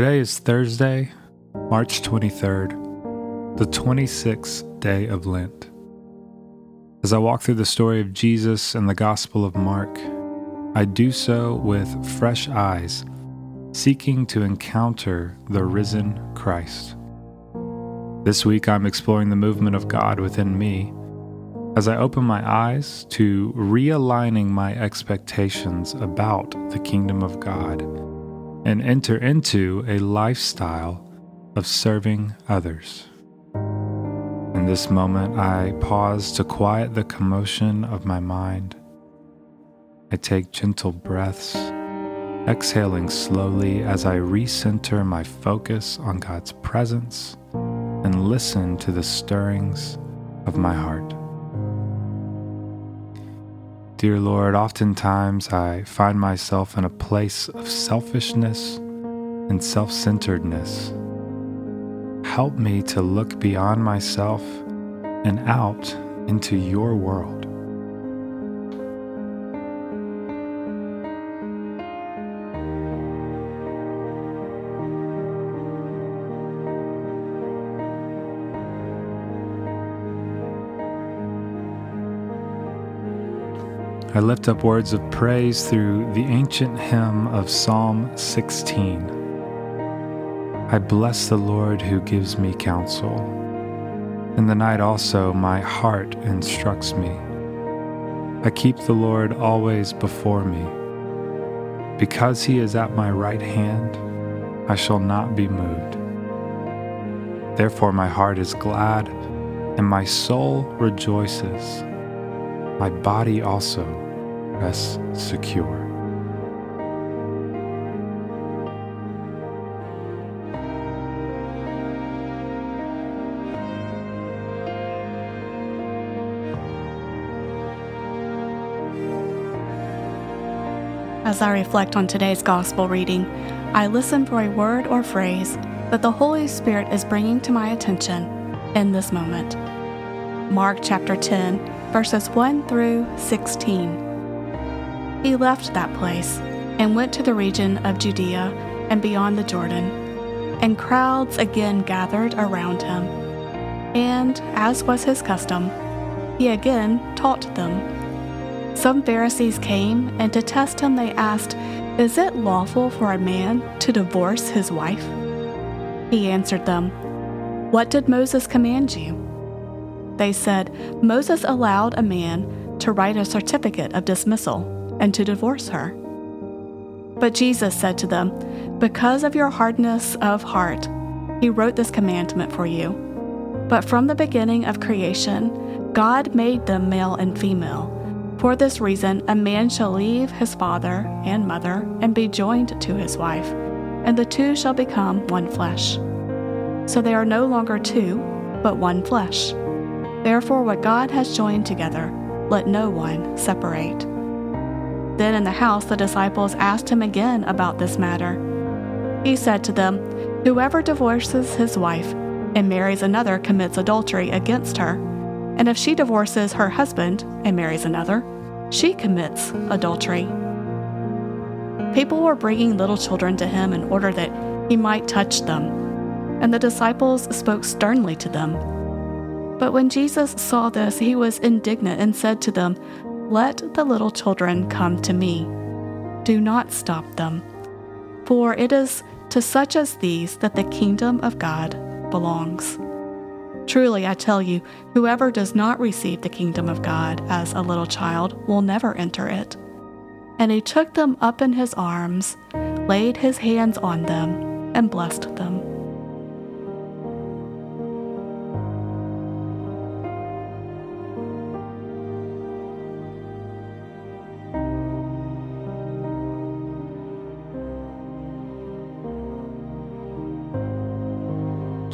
Today is Thursday, March 23rd, the 26th day of Lent. As I walk through the story of Jesus and the Gospel of Mark, I do so with fresh eyes, seeking to encounter the risen Christ. This week, I'm exploring the movement of God within me as I open my eyes to realigning my expectations about the kingdom of God and enter into a lifestyle of serving others. In this moment, I pause to quiet the commotion of my mind. I take gentle breaths, exhaling slowly as I recenter my focus on God's presence and listen to the stirrings of my heart. Dear Lord, oftentimes I find myself in a place of selfishness and self centeredness. Help me to look beyond myself and out into your world. I lift up words of praise through the ancient hymn of Psalm 16. I bless the Lord who gives me counsel. In the night also my heart instructs me. I keep the Lord always before me. Because he is at my right hand, I shall not be moved. Therefore my heart is glad, and my soul rejoices my body also rests secure. As I reflect on today's gospel reading, I listen for a word or phrase that the Holy Spirit is bringing to my attention in this moment. Mark chapter 10 verses 1 through 16. He left that place and went to the region of Judea and beyond the Jordan, and crowds again gathered around him. And, as was his custom, he again taught them. Some Pharisees came, and to test him they asked, Is it lawful for a man to divorce his wife? He answered them, What did Moses command you? They said, Moses allowed a man to write a certificate of dismissal and to divorce her. But Jesus said to them, Because of your hardness of heart, he wrote this commandment for you. But from the beginning of creation, God made them male and female. For this reason, a man shall leave his father and mother and be joined to his wife, and the two shall become one flesh. So they are no longer two, but one flesh. Therefore, what God has joined together, let no one separate. Then in the house, the disciples asked him again about this matter. He said to them, Whoever divorces his wife and marries another commits adultery against her. And if she divorces her husband and marries another, she commits adultery. People were bringing little children to him in order that he might touch them. And the disciples spoke sternly to them. But when Jesus saw this, he was indignant and said to them, Let the little children come to me. Do not stop them, for it is to such as these that the kingdom of God belongs. Truly, I tell you, whoever does not receive the kingdom of God as a little child will never enter it. And he took them up in his arms, laid his hands on them, and blessed them.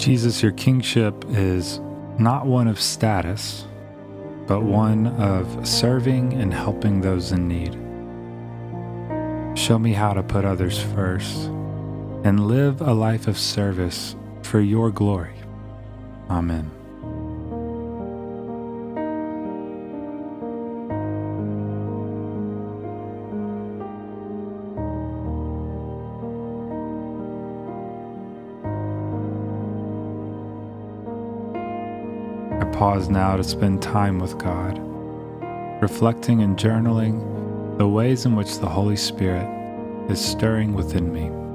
Jesus, your kingship is not one of status, but one of serving and helping those in need. Show me how to put others first and live a life of service for your glory. Amen. Pause now to spend time with God, reflecting and journaling the ways in which the Holy Spirit is stirring within me.